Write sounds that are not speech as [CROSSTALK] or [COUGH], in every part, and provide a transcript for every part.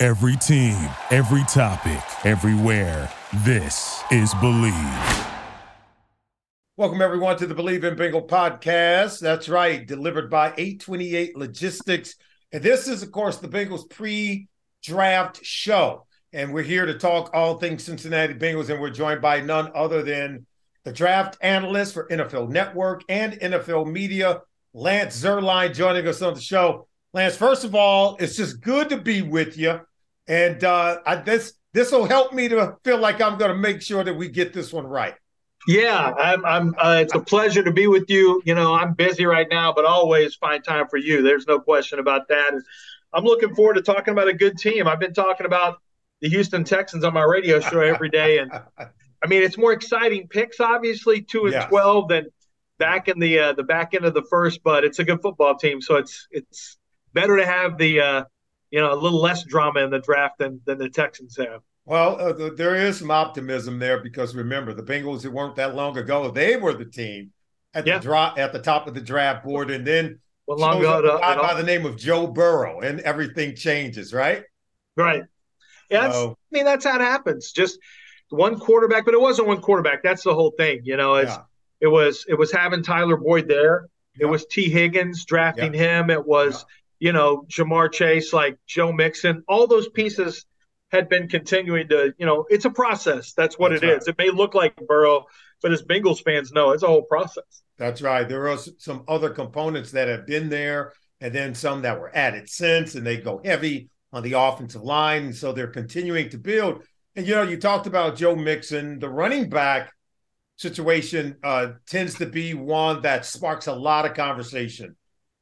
Every team, every topic, everywhere. This is Believe. Welcome, everyone, to the Believe in Bengal podcast. That's right, delivered by 828 Logistics. And this is, of course, the Bengals pre draft show. And we're here to talk all things Cincinnati Bengals. And we're joined by none other than the draft analyst for NFL Network and NFL Media, Lance Zierlein, joining us on the show. Lance, first of all, it's just good to be with you. And uh, I, this this will help me to feel like I'm going to make sure that we get this one right. Yeah, I'm. I'm uh, it's a pleasure to be with you. You know, I'm busy right now, but always find time for you. There's no question about that. I'm looking forward to talking about a good team. I've been talking about the Houston Texans on my radio show every day, and I mean, it's more exciting picks, obviously, two and yes. twelve than back in the uh, the back end of the first. But it's a good football team, so it's it's better to have the uh, you know a little less drama in the draft than than the Texans have. Well, uh, there is some optimism there because remember the Bengals. It weren't that long ago; they were the team at yeah. the drop at the top of the draft board, and then well, long ago, a guy by the name of Joe Burrow, and everything changes, right? Right. Yeah, so, I mean that's how it happens. Just one quarterback, but it wasn't one quarterback. That's the whole thing, you know. It's yeah. it was it was having Tyler Boyd there. Yeah. It was Tee Higgins drafting him. It was you know Ja'Marr Chase, like Joe Mixon. All those pieces had been continuing to, you know, it's a process. That's what That's it right. is. It may look like Burrow, but as Bengals fans know, it's a whole process. That's right. There are some other components that have been there, and then some that were added since, and they go heavy on the offensive line. And so they're continuing to build. And, you know, you talked about Joe Mixon, the running back situation uh, tends to be one that sparks a lot of conversation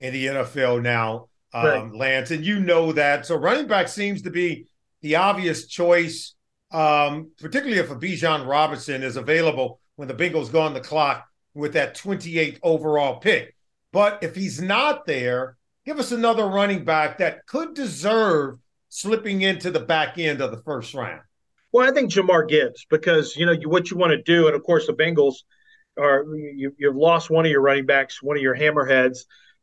in the NFL now, um, right. Lance. And you know that. So running back seems to be the obvious choice, um, particularly if a Bijan Robinson is available when the Bengals go on the clock with that 28th overall pick. But if he's not there, give us another running back that could deserve slipping into the back end of the first round. Well, I think Jahmyr Gibbs because you know you, what you want to do, and of course the Bengals are you, you've lost one of your running backs, one of your hammerheads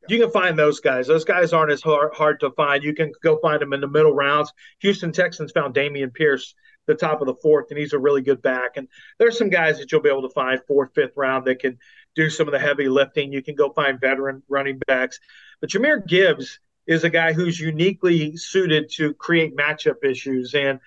you can find those guys. Those guys aren't as hard, hard to find. You can go find them in the middle rounds. Houston Texans found Dameon Pierce the top of the fourth, and he's a really good back. And there's some guys that you'll be able to find fourth, fifth round that can do some of the heavy lifting. You can go find veteran running backs. But Jahmyr Gibbs is a guy who's uniquely suited to create matchup issues. And,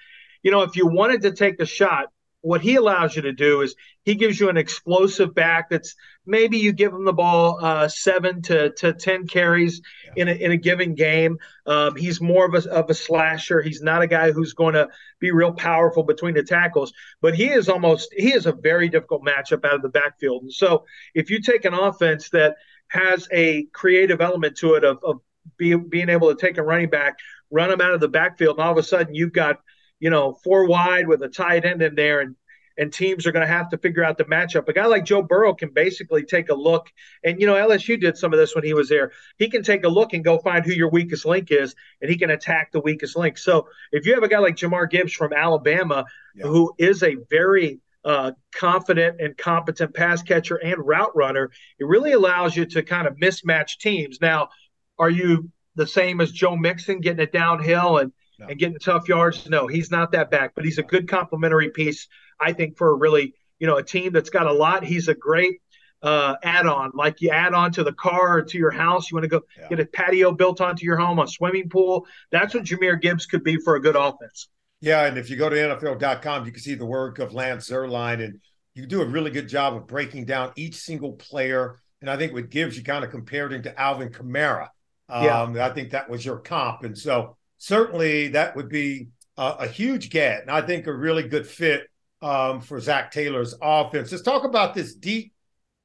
you know, if you wanted to take a shot, what he allows you to do is he gives you an explosive back that's maybe you give him the ball uh, seven to, to 10 carries yeah. in, a, in a given game. Um, he's more of a, of a slasher. He's not a guy who's going to be real powerful between the tackles, but he is almost, he is a very difficult matchup out of the backfield. And so if you take an offense that has a creative element to it of, of be, being able to take a running back, run him out of the backfield, and all of a sudden you've got – you know, four wide with a tight end in there, and and teams are going to have to figure out the matchup. A guy like Joe Burrow can basically take a look, and you know, LSU did some of this when he was there. He can take a look and go find who your weakest link is, and he can attack the weakest link. So if you have a guy like Jahmyr Gibbs from Alabama, yeah. who is a very uh, confident and competent pass catcher and route runner, it really allows you to kind of mismatch teams. Now, are you the same as Joe Mixon getting it downhill and no. and getting tough yards. No, he's not that back, but he's a good complementary piece, I think, for a really, you know, a team that's got a lot. He's a great uh, add-on, like you add on to the car or to your house. You want to go yeah. get a patio built onto your home, a swimming pool. That's what Jahmyr Gibbs could be for a good offense. Yeah, and if you go to NFL.com, you can see the work of Lance Zierlein, and you do a really good job of breaking down each single player. And I think with Gibbs, you kind of compared him to Alvin Kamara. Um, yeah. I think that was your comp. And so certainly that would be a, a huge get, and I think a really good fit um, for Zac Taylor's offense. Let's talk about this deep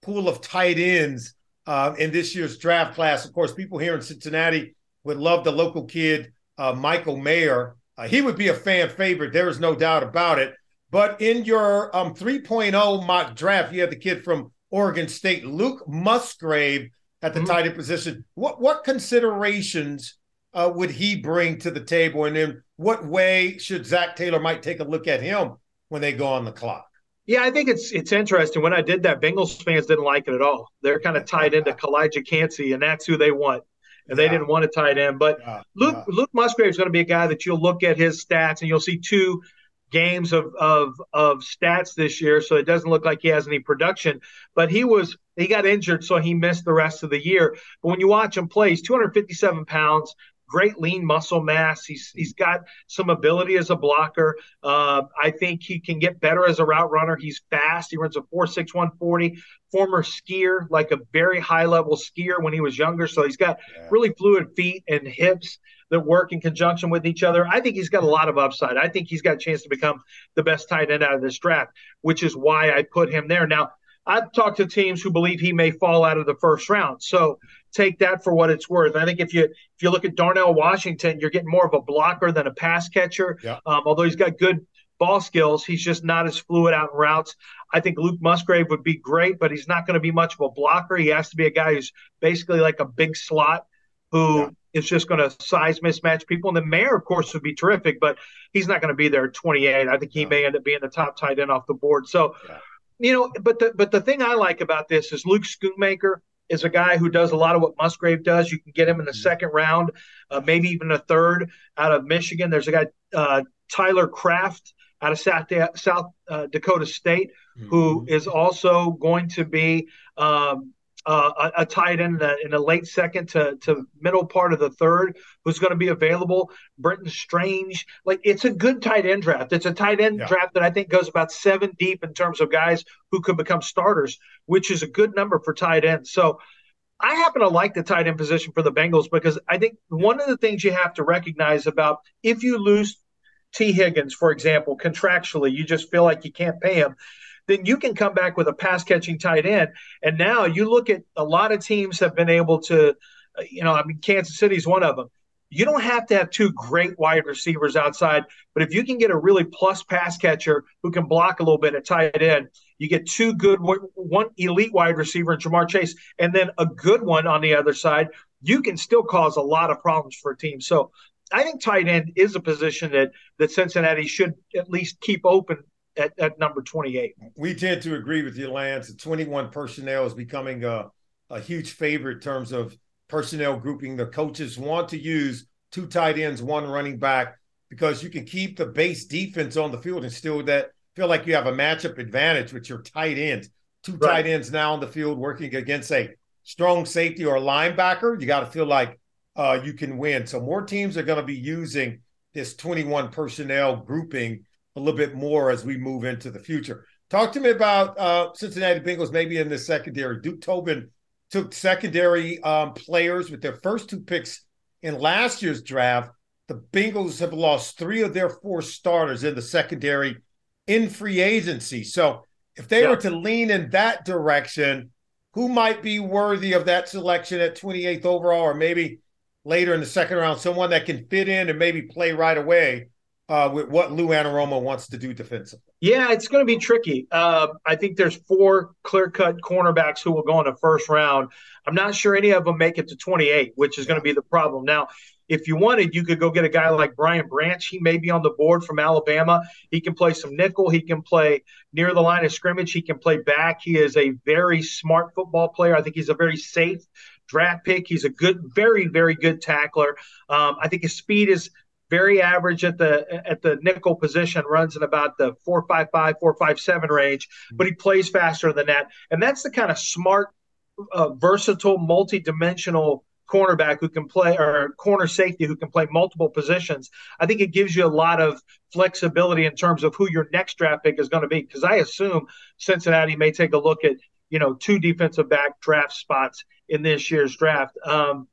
pool of tight ends uh, in this year's draft class. Of course, people here in Cincinnati would love the local kid uh, Michael Mayer Uh, he would be a fan favorite. There is no doubt about it. But in your um, 3.0 mock draft, you had the kid from Oregon State, Luke Musgrave, at the mm-hmm. tight end position. What what considerations uh, would he bring to the table, and then what way should Zac Taylor might take a look at him when they go on the clock? Yeah, I think it's it's interesting. When I did that, Bengals fans didn't like it at all. They're kind of tied into [LAUGHS] Calijah Kancey, and that's who they want. And they didn't want to tight end. But yeah, Luke yeah. Luke Musgrave is going to be a guy that you'll look at his stats and you'll see two games of of of stats this year, so it doesn't look like he has any production. But he was he got injured, so he missed the rest of the year. But when you watch him play, he's 257 pounds, great lean muscle mass. He's he's got some ability as a blocker. Uh, I think he can get better as a route runner. He's fast. He runs a 4.6 140. Former skier, like a very high level skier when he was younger. So he's got yeah. really fluid feet and hips that work in conjunction with each other. I think he's got a lot of upside. I think he's got a chance to become the best tight end out of this draft, which is why I put him there. Now, I've talked to teams who believe he may fall out of the first round. So take that for what it's worth. I think if you if you look at Darnell Washington, you're getting more of a blocker than a pass catcher. Yeah. Um, although he's got good ball skills, he's just not as fluid out in routes. I think Luke Musgrave would be great, but he's not going to be much of a blocker. He has to be a guy who's basically like a big slot who yeah. is just going to size mismatch people. And the Mayer, of course, would be terrific, but he's not going to be there at 28. I think he yeah. may end up being the top tight end off the board. So you know, but the but the thing I like about this is Luke Schoonmaker is a guy who does a lot of what Musgrave does. You can get him in the mm-hmm. second round, uh, maybe even a third out of Michigan. There's a guy uh, Tyler Kraft out of South, South uh, Dakota State, mm-hmm. who is also going to be um, uh, a, a, tight end in a, in a, late second to, to middle part of the third who's going to be available. Brenton Strange, like it's a good tight end draft. It's a tight end yeah. draft that I think goes about seven deep in terms of guys who could become starters, which is a good number for tight ends. So I happen to like the tight end position for the Bengals because I think one of the things you have to recognize about if you lose Tee Higgins, for example, contractually, you just feel like you can't pay him then you can come back with a pass catching tight end. And now you look at a lot of teams have been able to, uh, you know, I mean, Kansas City's one of them. You don't have to have two great wide receivers outside, but if you can get a really plus pass catcher who can block a little bit at tight end, you get two good, one elite wide receiver in Ja'Marr Chase, and then a good one on the other side. You can still cause a lot of problems for a team. So I think tight end is a position that that Cincinnati should at least keep open at, at number 28. We tend to agree with you, Lance. The 21 personnel is becoming a, a huge favorite in terms of personnel grouping. The coaches want to use two tight ends, one running back, because you can keep the base defense on the field and still that feel like you have a matchup advantage with your tight ends. Two right. tight ends now on the field working against a strong safety or linebacker. You got to feel like uh, you can win. So more teams are going to be using this 21 personnel grouping a little bit more as we move into the future. Talk to me about uh, Cincinnati Bengals, maybe in the secondary. Duke Tobin took secondary um, players with their first two picks in last year's draft. The Bengals have lost three of their four starters in the secondary in free agency. So if they yeah. were to lean in that direction, who might be worthy of that selection at 28th overall, or maybe later in the second round, someone that can fit in and maybe play right away uh, with what Lou Anarumo wants to do defensively? Yeah, it's going to be tricky. Uh, I think there's four clear cut cornerbacks who will go in the first round. I'm not sure any of them make it to 28, which is going to be the problem. Now, if you wanted, you could go get a guy like Brian Branch. He may be on the board from Alabama. He can play some nickel. He can play near the line of scrimmage. He can play back. He is a very smart football player. I think he's a very safe draft pick. He's a good, very, very good tackler. Um, I think his speed is very average at the at the nickel position, runs in about the 455, 457 range, but he plays faster than that. And that's the kind of smart, uh, versatile, multi-dimensional cornerback who can play or corner safety who can play multiple positions. I think it gives you a lot of flexibility in terms of who your next draft pick is going to be. Because I assume Cincinnati may take a look at you know two defensive back draft spots in this year's draft. Um,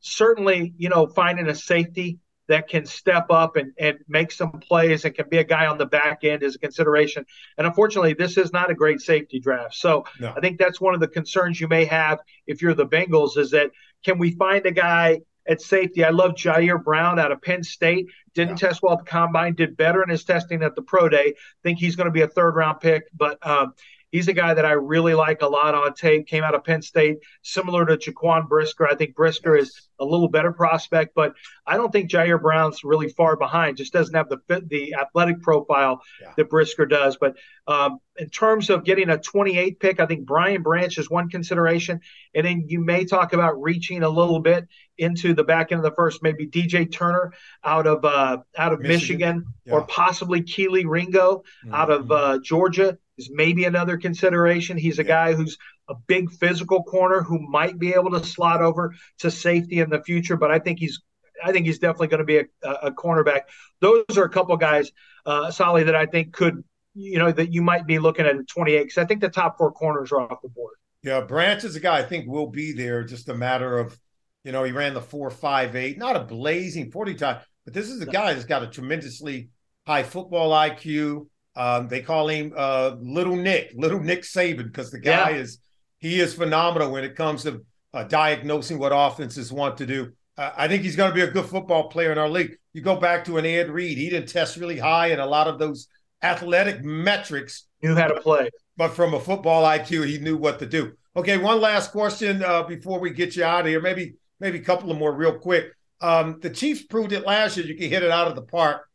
certainly, you know, finding a safety that can step up and, and make some plays and can be a guy on the back end is a consideration. And unfortunately, this is not a great safety draft. So no. I think that's one of the concerns you may have if you're the Bengals is that can we find a guy at safety. I love Ji'Ayir Brown out of Penn State. Didn't yeah. test well at the combine, did better in his testing at the pro day. Think he's going to be a third round pick, but um, He's a guy that I really like a lot on tape. Came out of Penn State, similar to Jaquan Brisker. I think Brisker is a little better prospect, but I don't think Ji'Ayir Brown's really far behind. Just doesn't have the the athletic profile yeah. that Brisker does. But um, in terms of getting a 28 pick, I think Brian Branch is one consideration, and then you may talk about reaching a little bit into the back end of the first, maybe DJ Turner out of uh, out of Michigan, Michigan yeah. or possibly Kelee Ringo mm-hmm. out of uh, Georgia is maybe another consideration. He's a guy who's a big physical corner who might be able to slot over to safety in the future, but I think he's I think he's definitely going to be a, a cornerback. Those are a couple guys, uh, Solly, that I think could, you know, that you might be looking at at 28 because I think the top four corners are off the board. Yeah, Branch is a guy I think will be there. Just a matter of, you know, he ran the four five eight, not a blazing 40 time, but this is a guy that's got a tremendously high football IQ. Um, they call him uh, Little Nick, Little Nick Saban, because the guy yeah. is he is phenomenal when it comes to uh, diagnosing what offenses want to do. Uh, I think he's going to be a good football player in our league. You go back to an Ed Reed; he didn't test really high in a lot of those athletic metrics. Knew how to play, but from a football IQ, he knew what to do. Okay, one last question uh, before we get you out of here. Maybe maybe a couple of more real quick. Um, the Chiefs proved it last year. You can hit it out of the park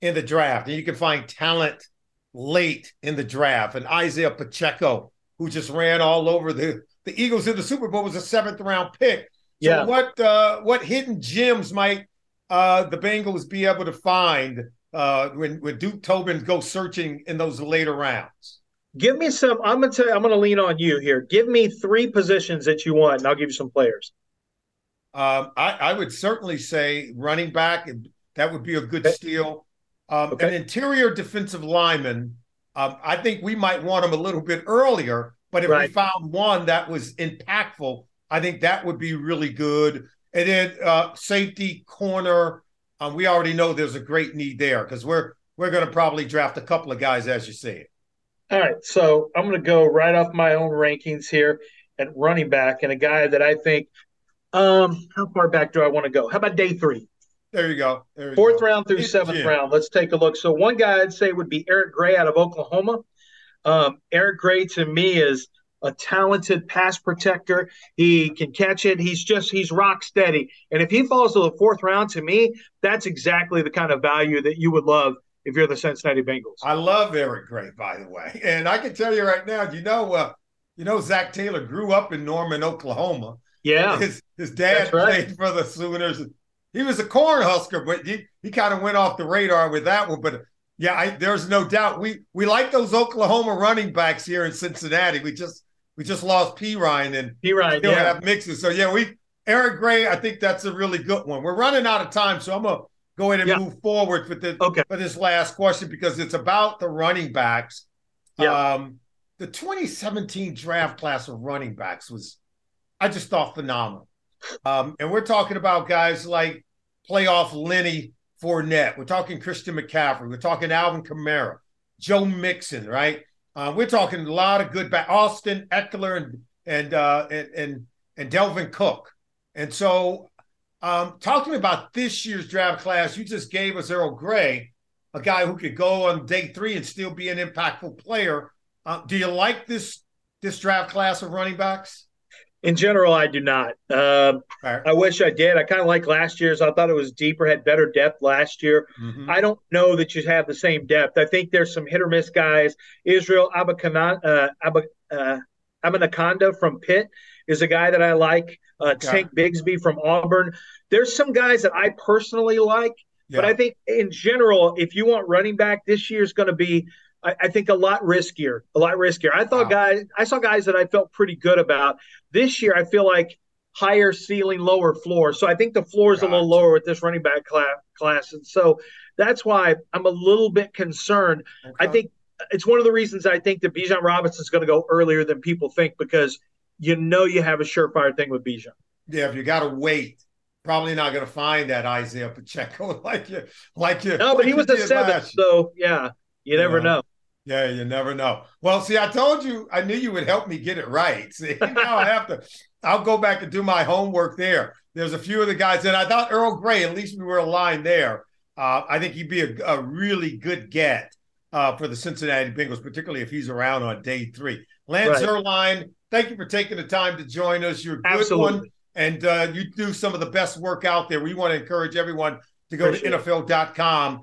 in the draft, and you can find talent late in the draft. And Isaiah Pacheco, who just ran all over the, the Eagles in the Super Bowl, was a seventh round pick. So yeah. what uh, what hidden gems might uh, the Bengals be able to find uh, when when Duke Tobin goes searching in those later rounds? Give me some. I'm gonna tell you, I'm gonna lean on you here. Give me three positions that you want, and I'll give you some players. Um, I, I would certainly say running back. That would be a good steal. Um, okay. An interior defensive lineman, um, I think we might want him a little bit earlier, but if right. we found one that was impactful, I think that would be really good. And then uh, safety corner, um, we already know there's a great need there because we're we're going to probably draft a couple of guys as you see it. All right, so I'm going to go right off my own rankings here at running back, and a guy that I think, um, how far back do I want to go? How about day three? There you go. There you Fourth go. round through seventh round. Let's take a look. So one guy I'd say would be Eric Gray out of Oklahoma. Um, Eric Gray to me is a talented pass protector. He can catch it. He's just he's rock steady. And if he falls to the fourth round, to me, that's exactly the kind of value that you would love if you're the Cincinnati Bengals. I love Eric Gray, by the way, [LAUGHS] and I can tell you right now. You know, uh, you know, Zac Taylor grew up in Norman, Oklahoma. Yeah, his his dad right. played for the Sooners he was a corn husker, but he, he kind of went off the radar with that one. But yeah, I, there's no doubt we we like those Oklahoma running backs here in Cincinnati. We just we just lost Perine and Perine still yeah. have mixes. So yeah, we Eric Gray. I think that's a really good one. We're running out of time, so I'm gonna go ahead and yeah. move forward with the okay. for this last question because it's about the running backs. Yeah. Um, the 2017 draft class of running backs was, I just thought phenomenal. Um, and we're talking about guys like playoff Lenny Fournette. We're talking Christian McCaffrey. We're talking Alvin Kamara, Joe Mixon, right? Uh, we're talking a lot of good back Austin Ekeler and and uh, and, and and Dalvin Cook. And so, um, me about this year's draft class, you just gave us Earl Gray, a guy who could go on day three and still be an impactful player. Uh, do you like this this draft class of running backs? In general, I do not. Um, right. I wish I did. I kind of like last year's. I thought it was deeper, had better depth last year. Mm-hmm. I don't know that you have the same depth. I think there's some hit or miss guys. Israel Abakana, uh, Ab- uh, from Pitt is a guy that I like. Uh, Tank Bigsby from Auburn. There's some guys that I personally like, yeah. but I think in general, if you want running back, this year is going to be I, I, think a lot riskier, a lot riskier. I thought wow. guys, I saw guys that I felt pretty good about this year. I feel like higher ceiling, lower floor. So I think the floor is gotcha. a little lower with this running back class, class, and so that's why I'm a little bit concerned. Okay. I think it's one of the reasons I think that Bijan Robinson is going to go earlier than people think because you know you have a surefire thing with Bijan. Yeah, if you got to wait, probably not going to find that Isaiah Pacheco [LAUGHS] like you, like you. No, but like he was the seventh, so yeah, you never yeah. know. Yeah, you never know. Well, see, I told you I knew you would help me get it right. [LAUGHS] See, now I have to. I'll go back and do my homework there. There's a few of the guys, and I thought Earl Gray. At least we were aligned there. Uh, I think he'd be a, a really good get uh, for the Cincinnati Bengals, particularly if he's around on day three. Lance right. Zierlein, thank you for taking the time to join us. You're a good Absolutely. one, and uh, you do some of the best work out there. We want to encourage everyone to go Appreciate to NFL.com